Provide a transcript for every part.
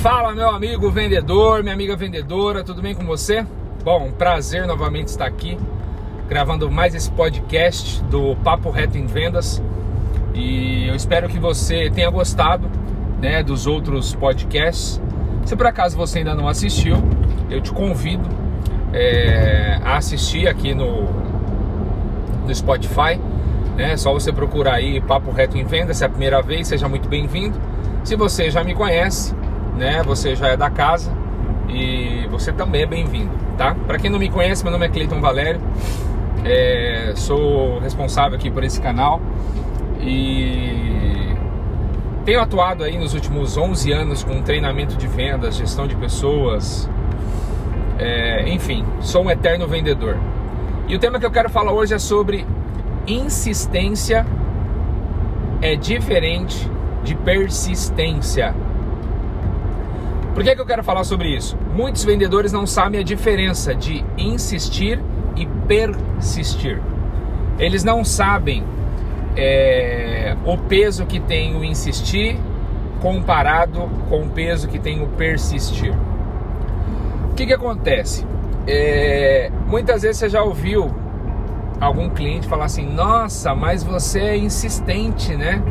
Fala, meu amigo vendedor, minha amiga vendedora, tudo bem com você? Bom, prazer novamente estar aqui gravando mais esse podcast do Papo Reto em Vendas e eu espero que você tenha gostado né, dos outros podcasts. Se por acaso você ainda não assistiu, eu te convido é, a assistir aqui no, no Spotify. Né? É só você procurar aí Papo Reto em Vendas, se é a primeira vez, seja muito bem-vindo. Se você já me conhece, né? Você já é da casa e você também é bem-vindo, tá? Para quem não me conhece, meu nome é Cleiton Valério, é, sou responsável aqui por esse canal e tenho atuado aí nos últimos 11 anos com treinamento de vendas, gestão de pessoas, é, enfim, sou um eterno vendedor. E o tema que eu quero falar hoje é sobre insistência é diferente de persistência. Por que, que eu quero falar sobre isso? Muitos vendedores não sabem a diferença de insistir e persistir. Eles não sabem é, o peso que tem o insistir comparado com o peso que tem o persistir. O que, que acontece? É, muitas vezes você já ouviu algum cliente falar assim: Nossa, mas você é insistente, né?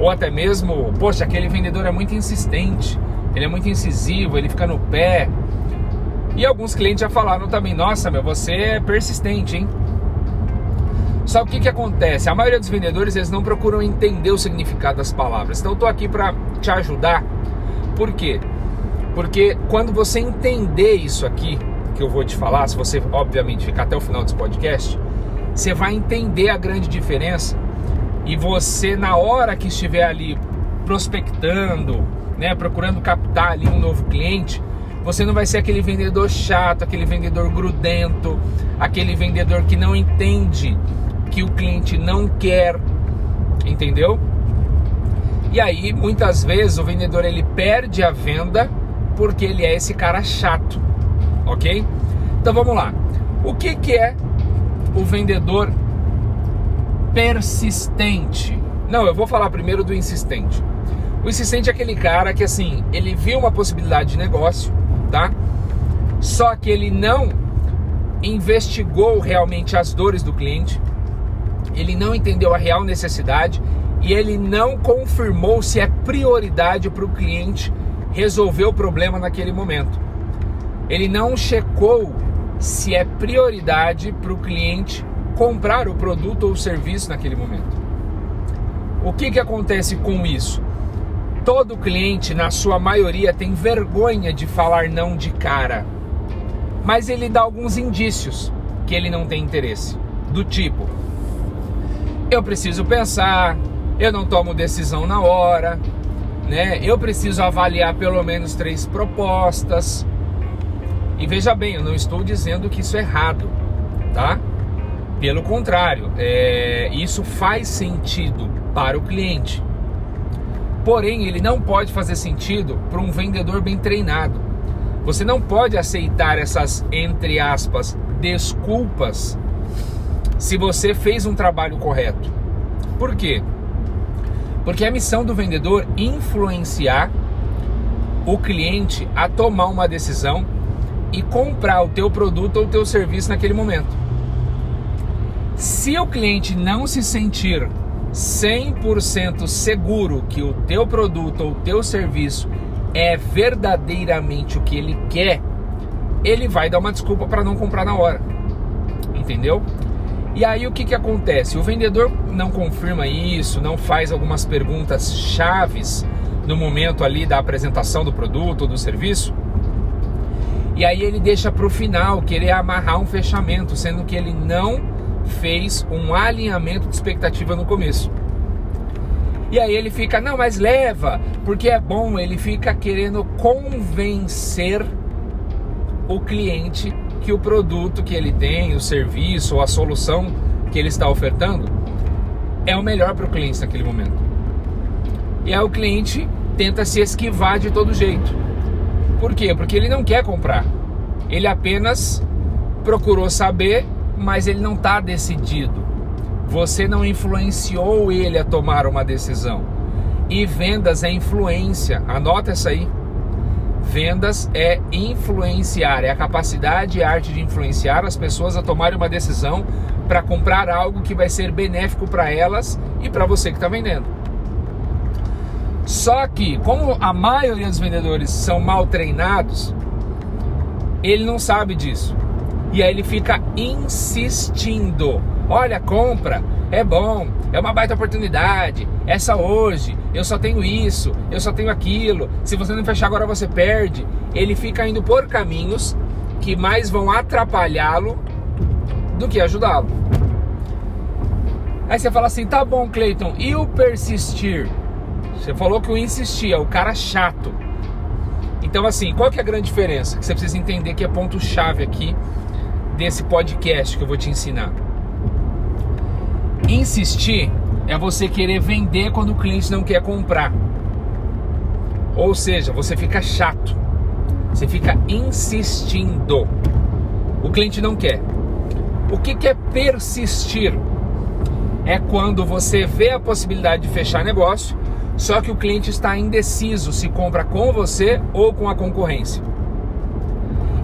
Ou até mesmo, poxa, aquele vendedor é muito insistente ele é muito incisivo, ele fica no pé. E alguns clientes já falaram também: Nossa, meu, você é persistente, hein? Só o que, que acontece? A maioria dos vendedores eles não procuram entender o significado das palavras. Então eu tô aqui para te ajudar. Por quê? Porque quando você entender isso aqui que eu vou te falar, se você obviamente ficar até o final desse podcast, você vai entender a grande diferença e você na hora que estiver ali prospectando, né, procurando captar ali um novo cliente, você não vai ser aquele vendedor chato, aquele vendedor grudento, aquele vendedor que não entende que o cliente não quer, entendeu? E aí, muitas vezes o vendedor ele perde a venda porque ele é esse cara chato, ok? Então vamos lá. O que, que é o vendedor persistente? Não, eu vou falar primeiro do insistente. O insistente é aquele cara que assim, ele viu uma possibilidade de negócio, tá? Só que ele não investigou realmente as dores do cliente, ele não entendeu a real necessidade e ele não confirmou se é prioridade para o cliente resolver o problema naquele momento. Ele não checou se é prioridade para o cliente comprar o produto ou serviço naquele momento. O que, que acontece com isso? Todo cliente, na sua maioria, tem vergonha de falar não de cara. Mas ele dá alguns indícios que ele não tem interesse. Do tipo: eu preciso pensar, eu não tomo decisão na hora, né? Eu preciso avaliar pelo menos três propostas. E veja bem, eu não estou dizendo que isso é errado, tá? Pelo contrário, é, isso faz sentido para o cliente. Porém, ele não pode fazer sentido para um vendedor bem treinado. Você não pode aceitar essas, entre aspas, desculpas se você fez um trabalho correto. Por quê? Porque a missão do vendedor influenciar o cliente a tomar uma decisão e comprar o teu produto ou o teu serviço naquele momento. Se o cliente não se sentir 100% seguro que o teu produto ou o teu serviço é verdadeiramente o que ele quer, ele vai dar uma desculpa para não comprar na hora. Entendeu? E aí o que, que acontece? O vendedor não confirma isso, não faz algumas perguntas chaves no momento ali da apresentação do produto ou do serviço. E aí ele deixa para o final querer amarrar um fechamento, sendo que ele não fez um alinhamento de expectativa no começo. E aí ele fica, não, mas leva, porque é bom, ele fica querendo convencer o cliente que o produto que ele tem, o serviço ou a solução que ele está ofertando é o melhor para o cliente naquele momento. E aí o cliente tenta se esquivar de todo jeito. Por quê? Porque ele não quer comprar. Ele apenas procurou saber mas ele não está decidido. Você não influenciou ele a tomar uma decisão. E vendas é influência. Anota isso aí. Vendas é influenciar, é a capacidade e arte de influenciar as pessoas a tomarem uma decisão para comprar algo que vai ser benéfico para elas e para você que está vendendo. Só que, como a maioria dos vendedores são mal treinados, ele não sabe disso. E aí ele fica insistindo. Olha, compra, é bom, é uma baita oportunidade, essa hoje, eu só tenho isso, eu só tenho aquilo, se você não fechar agora você perde. Ele fica indo por caminhos que mais vão atrapalhá-lo do que ajudá-lo. Aí você fala assim, tá bom, Cleiton, e o persistir? Você falou que o insistir é o cara chato. Então, assim, qual que é a grande diferença? Que você precisa entender que é ponto-chave aqui desse podcast que eu vou te ensinar. Insistir é você querer vender quando o cliente não quer comprar. Ou seja, você fica chato. Você fica insistindo. O cliente não quer. O que, que é persistir? É quando você vê a possibilidade de fechar negócio, só que o cliente está indeciso se compra com você ou com a concorrência.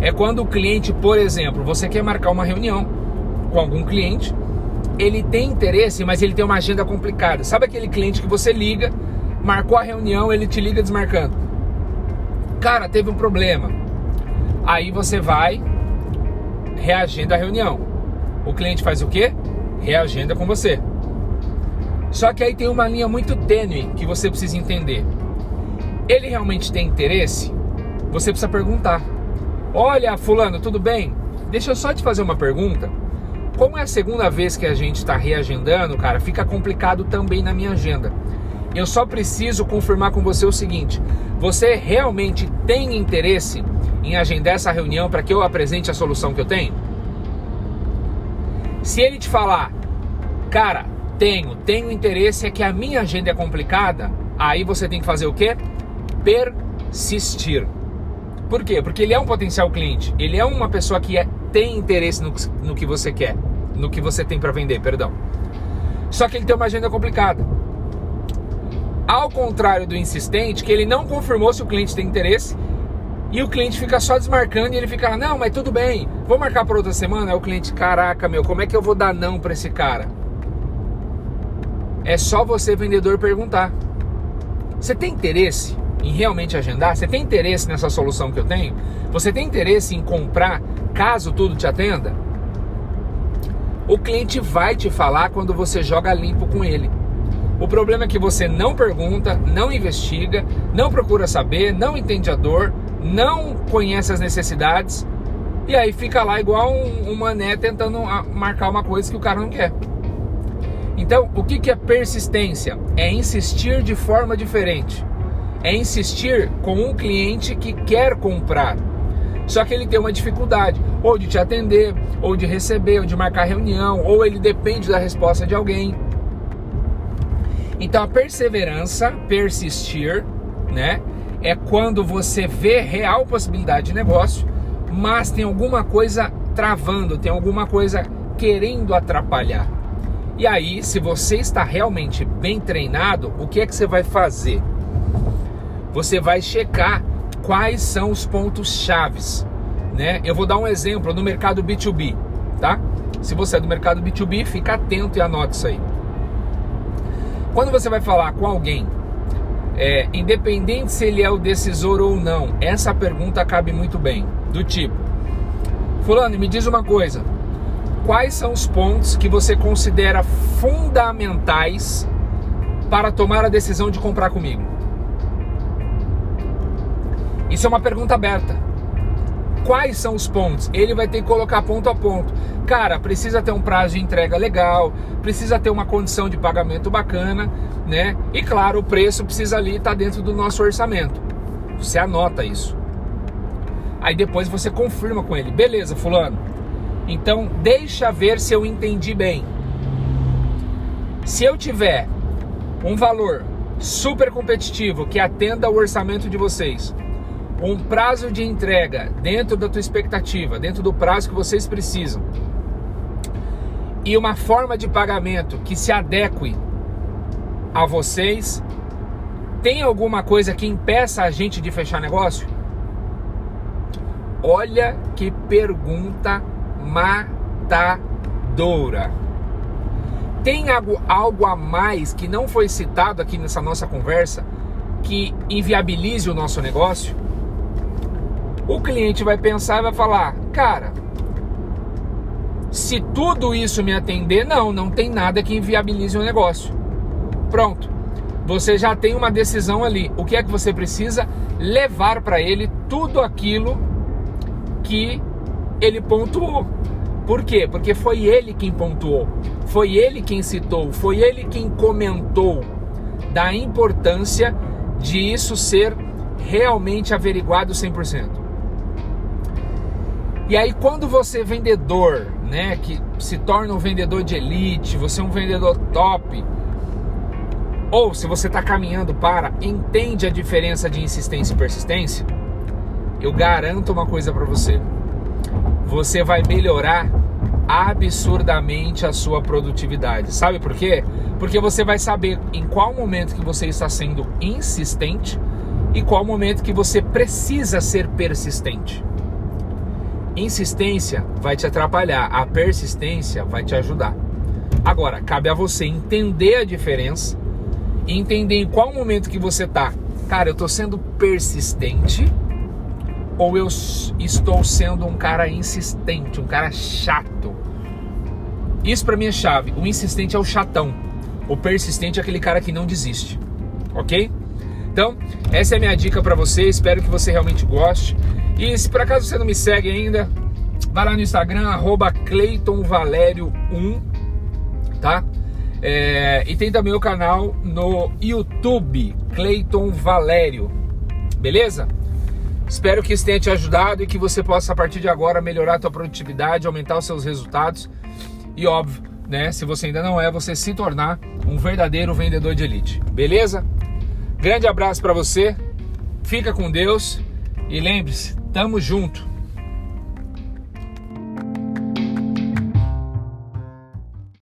É quando o cliente, por exemplo, você quer marcar uma reunião com algum cliente ele tem interesse, mas ele tem uma agenda complicada. Sabe aquele cliente que você liga, marcou a reunião, ele te liga desmarcando. Cara, teve um problema. Aí você vai, reagenda a reunião. O cliente faz o quê? Reagenda com você. Só que aí tem uma linha muito tênue que você precisa entender. Ele realmente tem interesse? Você precisa perguntar. Olha, fulano, tudo bem? Deixa eu só te fazer uma pergunta. Como é a segunda vez que a gente está reagendando, cara, fica complicado também na minha agenda. Eu só preciso confirmar com você o seguinte: você realmente tem interesse em agendar essa reunião para que eu apresente a solução que eu tenho? Se ele te falar, cara, tenho, tenho interesse, é que a minha agenda é complicada, aí você tem que fazer o quê? Persistir. Por quê? Porque ele é um potencial cliente, ele é uma pessoa que é, tem interesse no, no que você quer no que você tem para vender, perdão. Só que ele tem uma agenda complicada. Ao contrário do insistente, que ele não confirmou se o cliente tem interesse e o cliente fica só desmarcando e ele fica, não, mas tudo bem, vou marcar para outra semana. Aí o cliente, caraca, meu, como é que eu vou dar não para esse cara? É só você, vendedor, perguntar: você tem interesse em realmente agendar? Você tem interesse nessa solução que eu tenho? Você tem interesse em comprar caso tudo te atenda? O cliente vai te falar quando você joga limpo com ele. O problema é que você não pergunta, não investiga, não procura saber, não entende a dor, não conhece as necessidades e aí fica lá igual um, mané tentando marcar uma coisa que o cara não quer. Então, o que, que é persistência? É insistir de forma diferente. É insistir com um cliente que quer comprar. Só que ele tem uma dificuldade, ou de te atender, ou de receber, ou de marcar reunião, ou ele depende da resposta de alguém. Então a perseverança, persistir, né, é quando você vê real possibilidade de negócio, mas tem alguma coisa travando, tem alguma coisa querendo atrapalhar. E aí, se você está realmente bem treinado, o que é que você vai fazer? Você vai checar quais são os pontos chaves, né? Eu vou dar um exemplo no mercado B2B, tá? Se você é do mercado B2B, fica atento e anote isso aí. Quando você vai falar com alguém, é, independente se ele é o decisor ou não, essa pergunta cabe muito bem. Do tipo, Fulano, me diz uma coisa: quais são os pontos que você considera fundamentais para tomar a decisão de comprar comigo? Isso é uma pergunta aberta. Quais são os pontos? Ele vai ter que colocar ponto a ponto. Cara, precisa ter um prazo de entrega legal, precisa ter uma condição de pagamento bacana, né? E claro, o preço precisa ali estar tá dentro do nosso orçamento. Você anota isso. Aí depois você confirma com ele. Beleza, fulano. Então, deixa ver se eu entendi bem. Se eu tiver um valor super competitivo que atenda ao orçamento de vocês, um prazo de entrega dentro da tua expectativa, dentro do prazo que vocês precisam, e uma forma de pagamento que se adeque a vocês, tem alguma coisa que impeça a gente de fechar negócio? Olha que pergunta matadora. Tem algo, algo a mais que não foi citado aqui nessa nossa conversa que inviabilize o nosso negócio? O cliente vai pensar e vai falar: Cara, se tudo isso me atender, não, não tem nada que inviabilize o negócio. Pronto. Você já tem uma decisão ali. O que é que você precisa levar para ele tudo aquilo que ele pontuou. Por quê? Porque foi ele quem pontuou, foi ele quem citou, foi ele quem comentou da importância de isso ser realmente averiguado 100%. E aí quando você é vendedor, né, que se torna um vendedor de elite, você é um vendedor top, ou se você está caminhando para, entende a diferença de insistência e persistência, eu garanto uma coisa para você você vai melhorar absurdamente a sua produtividade. Sabe por quê? Porque você vai saber em qual momento que você está sendo insistente e qual momento que você precisa ser persistente. Insistência vai te atrapalhar, a persistência vai te ajudar. Agora, cabe a você entender a diferença entender em qual momento que você está. Cara, eu estou sendo persistente ou eu estou sendo um cara insistente, um cara chato. Isso para mim é chave. O insistente é o chatão. O persistente é aquele cara que não desiste. OK? Então, essa é a minha dica para você. Espero que você realmente goste. E se por acaso você não me segue ainda, vai lá no Instagram @cleitonvalério1, tá? É, e tem também o canal no YouTube, Cleiton Valério. Beleza? Espero que isso tenha te ajudado e que você possa, a partir de agora, melhorar a tua produtividade, aumentar os seus resultados e, óbvio, né, se você ainda não é, você se tornar um verdadeiro vendedor de elite. Beleza? Grande abraço para você, fica com Deus e lembre-se, tamo junto.